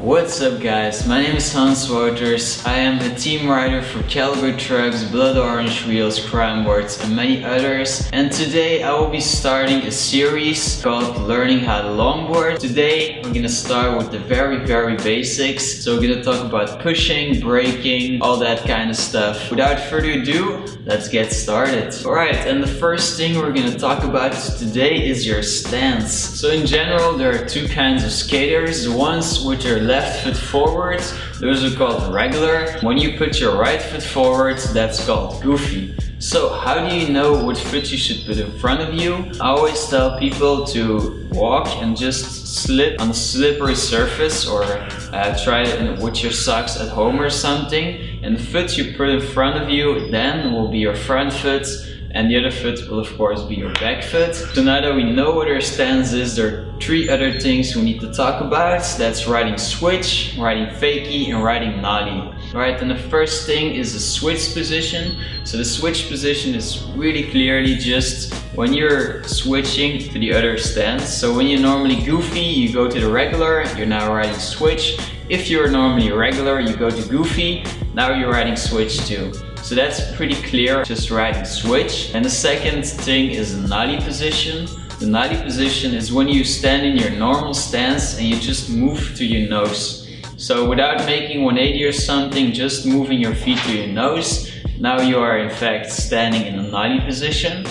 What's up guys, my name is Hans Waters. I am the team rider for Caliber Trucks, Blood Orange Wheels, Crime Boards and many others. And today I will be starting a series called Learning How to Longboard. Today we're gonna start with the very very basics. So we're gonna talk about pushing, braking, all that kind of stuff. Without further ado, let's get started. Alright, and the first thing we're gonna talk about today is your stance. So in general there are two kinds of skaters. Ones which are left foot forward, those are called regular. When you put your right foot forward, that's called goofy. So how do you know what foot you should put in front of you? I always tell people to walk and just slip on a slippery surface or uh, try it with your socks at home or something. And the foot you put in front of you then will be your front foot and the other foot will of course be your back foot. So now that we know what our stance is, there are three other things we need to talk about. That's riding switch, riding fakie, and riding nollie. Right, and the first thing is the switch position. So the switch position is really clearly just when you're switching to the other stance. So when you're normally goofy, you go to the regular, you're now riding switch. If you're normally regular, you go to goofy, now you're riding switch too. So that's pretty clear, just riding switch. And the second thing is the nollie position. The nollie position is when you stand in your normal stance and you just move to your nose. So without making 180 or something, just moving your feet to your nose, now you are in fact standing in a nollie position.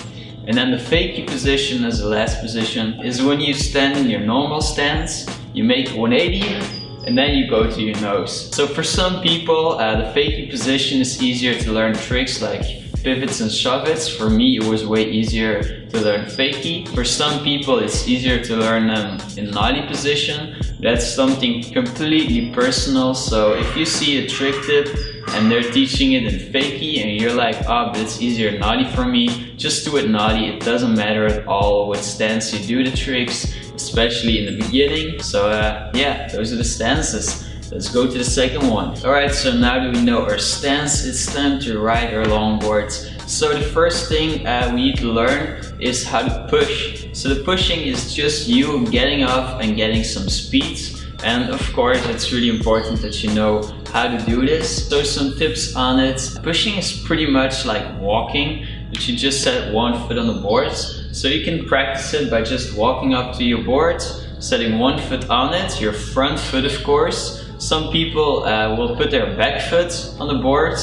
And then the fakie position as the last position is when you stand in your normal stance, you make 180 and then you go to your nose. So for some people, uh, the fakie position is easier to learn tricks like pivots and shove-its. For me, it was way easier to learn fakie. For some people, it's easier to learn them in nollie position. That's something completely personal. So if you see a trick tip and they're teaching it in fakie and you're like, oh, but it's easier nollie for me, just do it nollie. It doesn't matter at all what stance you do the tricks especially in the beginning. So uh, yeah, those are the stances. Let's go to the second one. Alright, so now that we know our stance, it's time to ride our longboards. So the first thing uh, we need to learn is how to push. So the pushing is just you getting off and getting some speed. And of course, it's really important that you know how to do this. So some tips on it. Pushing is pretty much like walking, but you just set one foot on the boards. So you can practice it by just walking up to your board, setting one foot on it, your front foot of course. Some people uh, will put their back foot on the board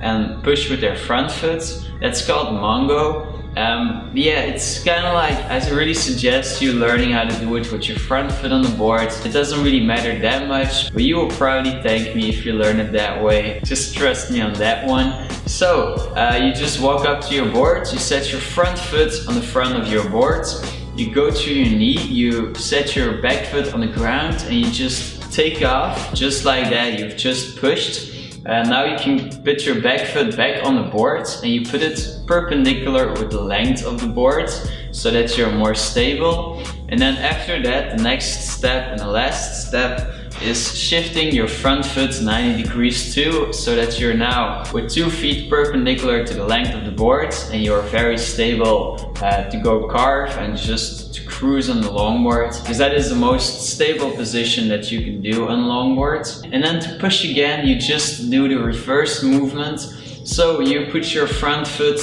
and push with their front foot. That's called Mongo. Um, yeah, it's kind of like, I really suggest you learning how to do it with your front foot on the board. It doesn't really matter that much, but you will probably thank me if you learn it that way. Just trust me on that one. So, uh, you just walk up to your board, you set your front foot on the front of your board, you go to your knee, you set your back foot on the ground and you just take off, just like that, you've just pushed. And now you can put your back foot back on the board and you put it perpendicular with the length of the board so that you're more stable. And then after that, the next step and the last step is shifting your front foot 90 degrees too so that you're now with two feet perpendicular to the length of the board and you're very stable uh, to go carve and just to cruise on the longboard because that is the most stable position that you can do on longboards. And then to push again you just do the reverse movement so you put your front foot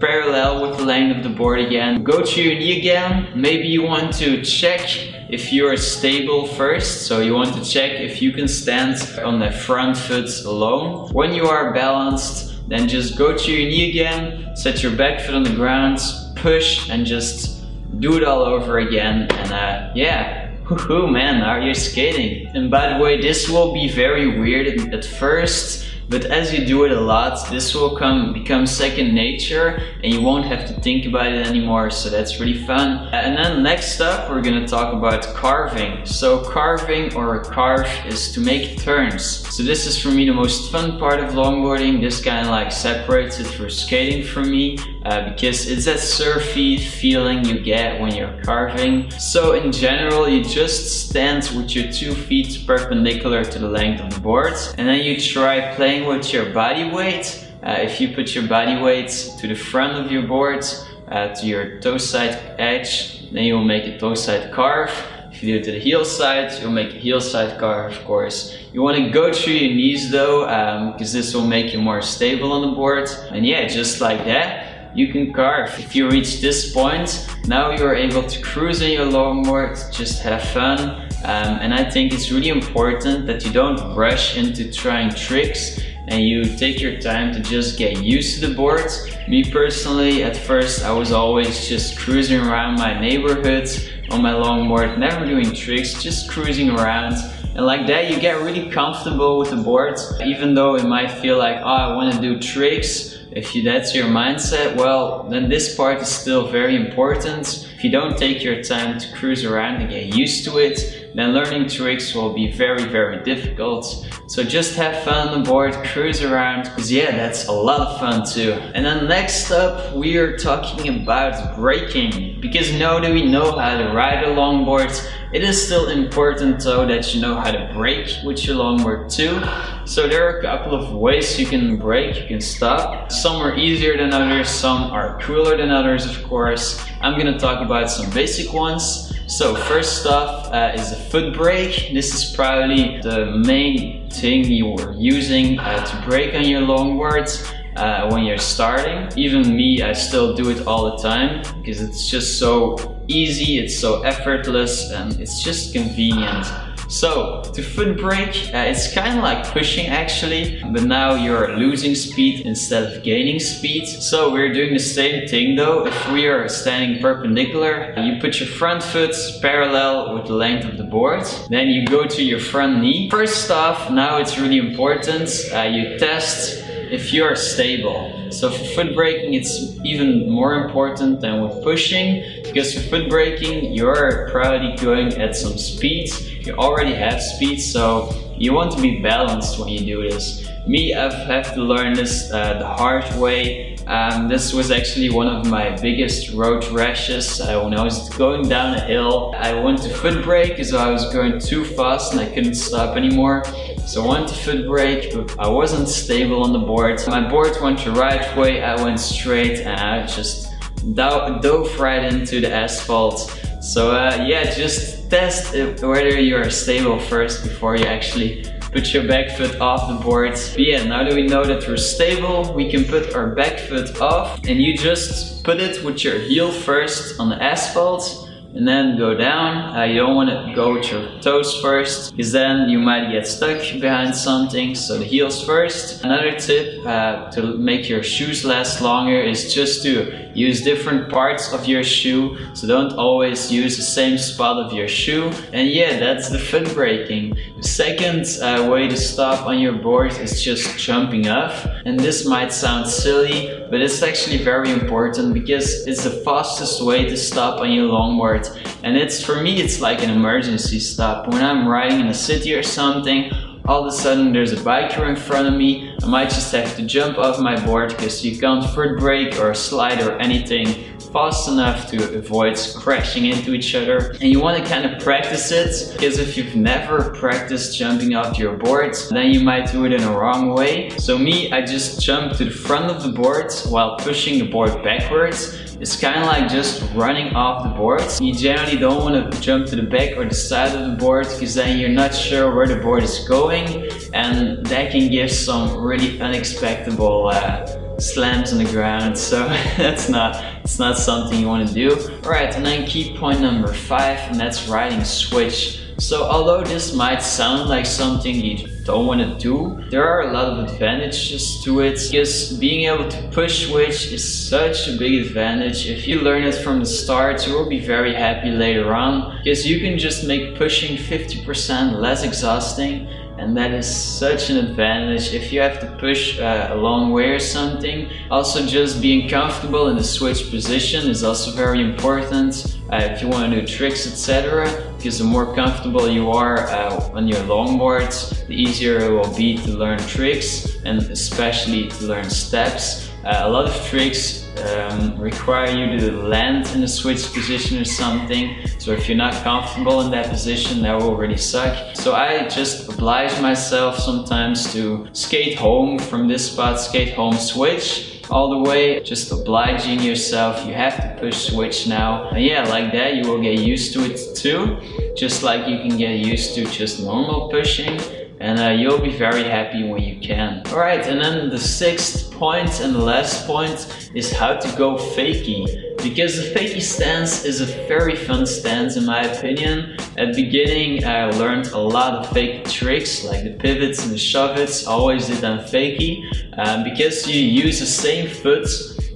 parallel with the length of the board again. Go to your knee again. Maybe you want to check if you're stable first. So you want to check if you can stand on the front foot alone. When you are balanced, then just go to your knee again, set your back foot on the ground, push and just do it all over again. And uh, yeah, woohoo man, are you skating? And by the way, this will be very weird at first but as you do it a lot, this will come become second nature and you won't have to think about it anymore. So that's really fun. And then next up, we're gonna talk about carving. So carving or a carve is to make turns. So this is for me the most fun part of longboarding. This kind of like separates it for skating for me uh, because it's that surfy feeling you get when you're carving. So in general, you just stand with your two feet perpendicular to the length of the board and then you try playing with your body weight. Uh, if you put your body weight to the front of your board, uh, to your toe side edge, then you will make a toe side carve. If you do it to the heel side, you'll make a heel side carve, of course. You want to go through your knees though, because um, this will make you more stable on the board. And yeah, just like that, you can carve. If you reach this point, now you're able to cruise in your longboard, just have fun. Um, and I think it's really important that you don't rush into trying tricks and you take your time to just get used to the board. Me personally, at first I was always just cruising around my neighborhood on my longboard, never doing tricks, just cruising around. And like that you get really comfortable with the board, even though it might feel like, oh, I want to do tricks. If you, that's your mindset, well, then this part is still very important. If you don't take your time to cruise around and get used to it, then learning tricks will be very, very difficult. So just have fun on the board, cruise around, because yeah, that's a lot of fun too. And then next up, we are talking about braking. Because now that we know how to ride a longboard, it is still important though that you know how to brake with your longboard too. So there are a couple of ways you can brake, you can stop. Some are easier than others, some are cooler than others of course. I'm gonna talk about some basic ones. So first off uh, is the foot brake. This is probably the main thing you are using uh, to brake on your longboards uh, when you're starting. Even me, I still do it all the time because it's just so easy, it's so effortless and it's just convenient. So to foot brake, uh, it's kind of like pushing actually, but now you're losing speed instead of gaining speed. So we're doing the same thing though. If we are standing perpendicular, you put your front foot parallel with the length of the board. Then you go to your front knee. First off, now it's really important, uh, you test if you're stable. So for foot braking, it's even more important than with pushing because for foot braking, you're probably going at some speed. You already have speed, so you want to be balanced when you do this. Me, I've had to learn this uh, the hard way. Um, this was actually one of my biggest road rashes uh, when I was going down a hill. I went to foot brake because I was going too fast and I couldn't stop anymore. So I went to foot brake, but I wasn't stable on the board. My board went the right way, I went straight and I just dove right into the asphalt. So uh, yeah, just test whether you're stable first before you actually put your back foot off the board. But yeah, now that we know that we're stable, we can put our back foot off and you just put it with your heel first on the asphalt and then go down. Uh, you don't want to go with your toes first because then you might get stuck behind something. So the heels first. Another tip uh, to make your shoes last longer is just to use different parts of your shoe. So don't always use the same spot of your shoe. And yeah, that's the foot braking. The second uh, way to stop on your board is just jumping off. And this might sound silly, but it's actually very important because it's the fastest way to stop on your longboard and it's for me it's like an emergency stop. When I'm riding in a city or something, all of a sudden there's a biker in front of me, I might just have to jump off my board because you can't foot brake or slide or anything fast enough to avoid crashing into each other. And you want to kind of practice it because if you've never practiced jumping off your board, then you might do it in a wrong way. So me, I just jump to the front of the board while pushing the board backwards it's kind of like just running off the board. You generally don't want to jump to the back or the side of the board because then you're not sure where the board is going and that can give some really unexpected uh, slams on the ground. So that's not it's not something you want to do. All right and then key point number five and that's riding switch. So although this might sound like something you don't want to do, there are a lot of advantages to it because being able to push switch is such a big advantage. If you learn it from the start, you will be very happy later on because you can just make pushing 50% less exhausting and that is such an advantage if you have to push uh, a long way or something. Also just being comfortable in the switch position is also very important uh, if you want to do tricks etc because the more comfortable you are uh, on your longboards the easier it will be to learn tricks and especially to learn steps. Uh, a lot of tricks um, require you to land in a switch position or something. So if you're not comfortable in that position, that will really suck. So I just oblige myself sometimes to skate home from this spot, skate home switch, all the way, just obliging yourself. You have to push switch now. And yeah, like that, you will get used to it too. Just like you can get used to just normal pushing and uh, you'll be very happy when you can. Alright, and then the sixth point and the last point is how to go fakie. Because the fakie stance is a very fun stance in my opinion. At beginning I learned a lot of fakie tricks like the pivots and the shove-its, always did them fakie. Um, because you use the same foot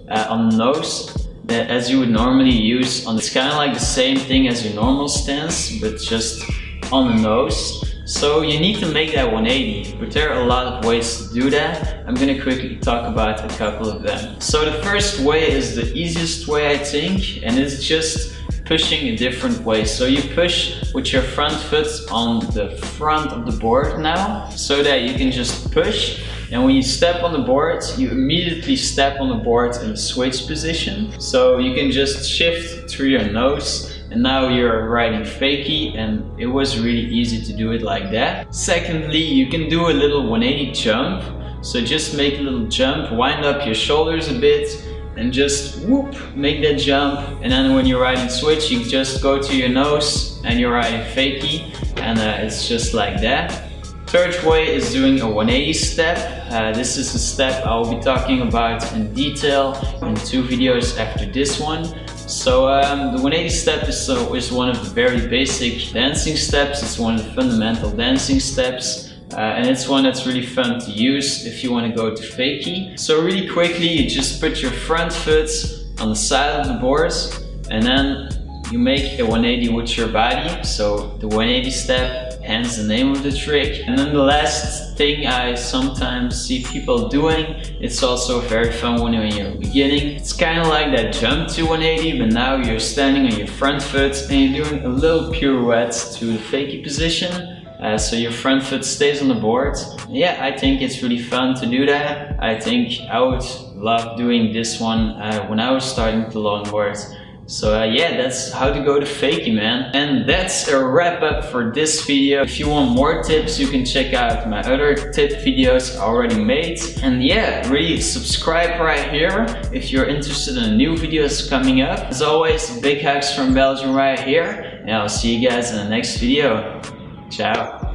uh, on the nose as you would normally use on it's kind of like the same thing as your normal stance but just on the nose so you need to make that 180, but there are a lot of ways to do that. I'm gonna quickly talk about a couple of them. So the first way is the easiest way I think, and it's just pushing a different way. So you push with your front foot on the front of the board now, so that you can just push. And when you step on the board, you immediately step on the board in a switch position. So you can just shift through your nose and now you're riding fakie and it was really easy to do it like that. Secondly, you can do a little 180 jump. So just make a little jump, wind up your shoulders a bit and just whoop, make that jump. And then when you're riding switch, you just go to your nose and you're riding fakie and uh, it's just like that. Third way is doing a 180 step. Uh, this is a step I will be talking about in detail in two videos after this one. So um, the 180 step is, uh, is one of the very basic dancing steps. It's one of the fundamental dancing steps. Uh, and it's one that's really fun to use if you want to go to fakie. So really quickly, you just put your front foot on the side of the board and then you make a 180 with your body. So the 180 step hence the name of the trick. And then the last thing I sometimes see people doing, it's also very fun when you're beginning. It's kind of like that jump to 180, but now you're standing on your front foot and you're doing a little pirouette to the fakie position. Uh, so your front foot stays on the board. Yeah, I think it's really fun to do that. I think I would love doing this one uh, when I was starting to longboard. So uh, yeah, that's how to go to fakie, man. And that's a wrap up for this video. If you want more tips, you can check out my other tip videos I already made. And yeah, really subscribe right here if you're interested in new videos coming up. As always, big hugs from Belgium right here. And I'll see you guys in the next video. Ciao.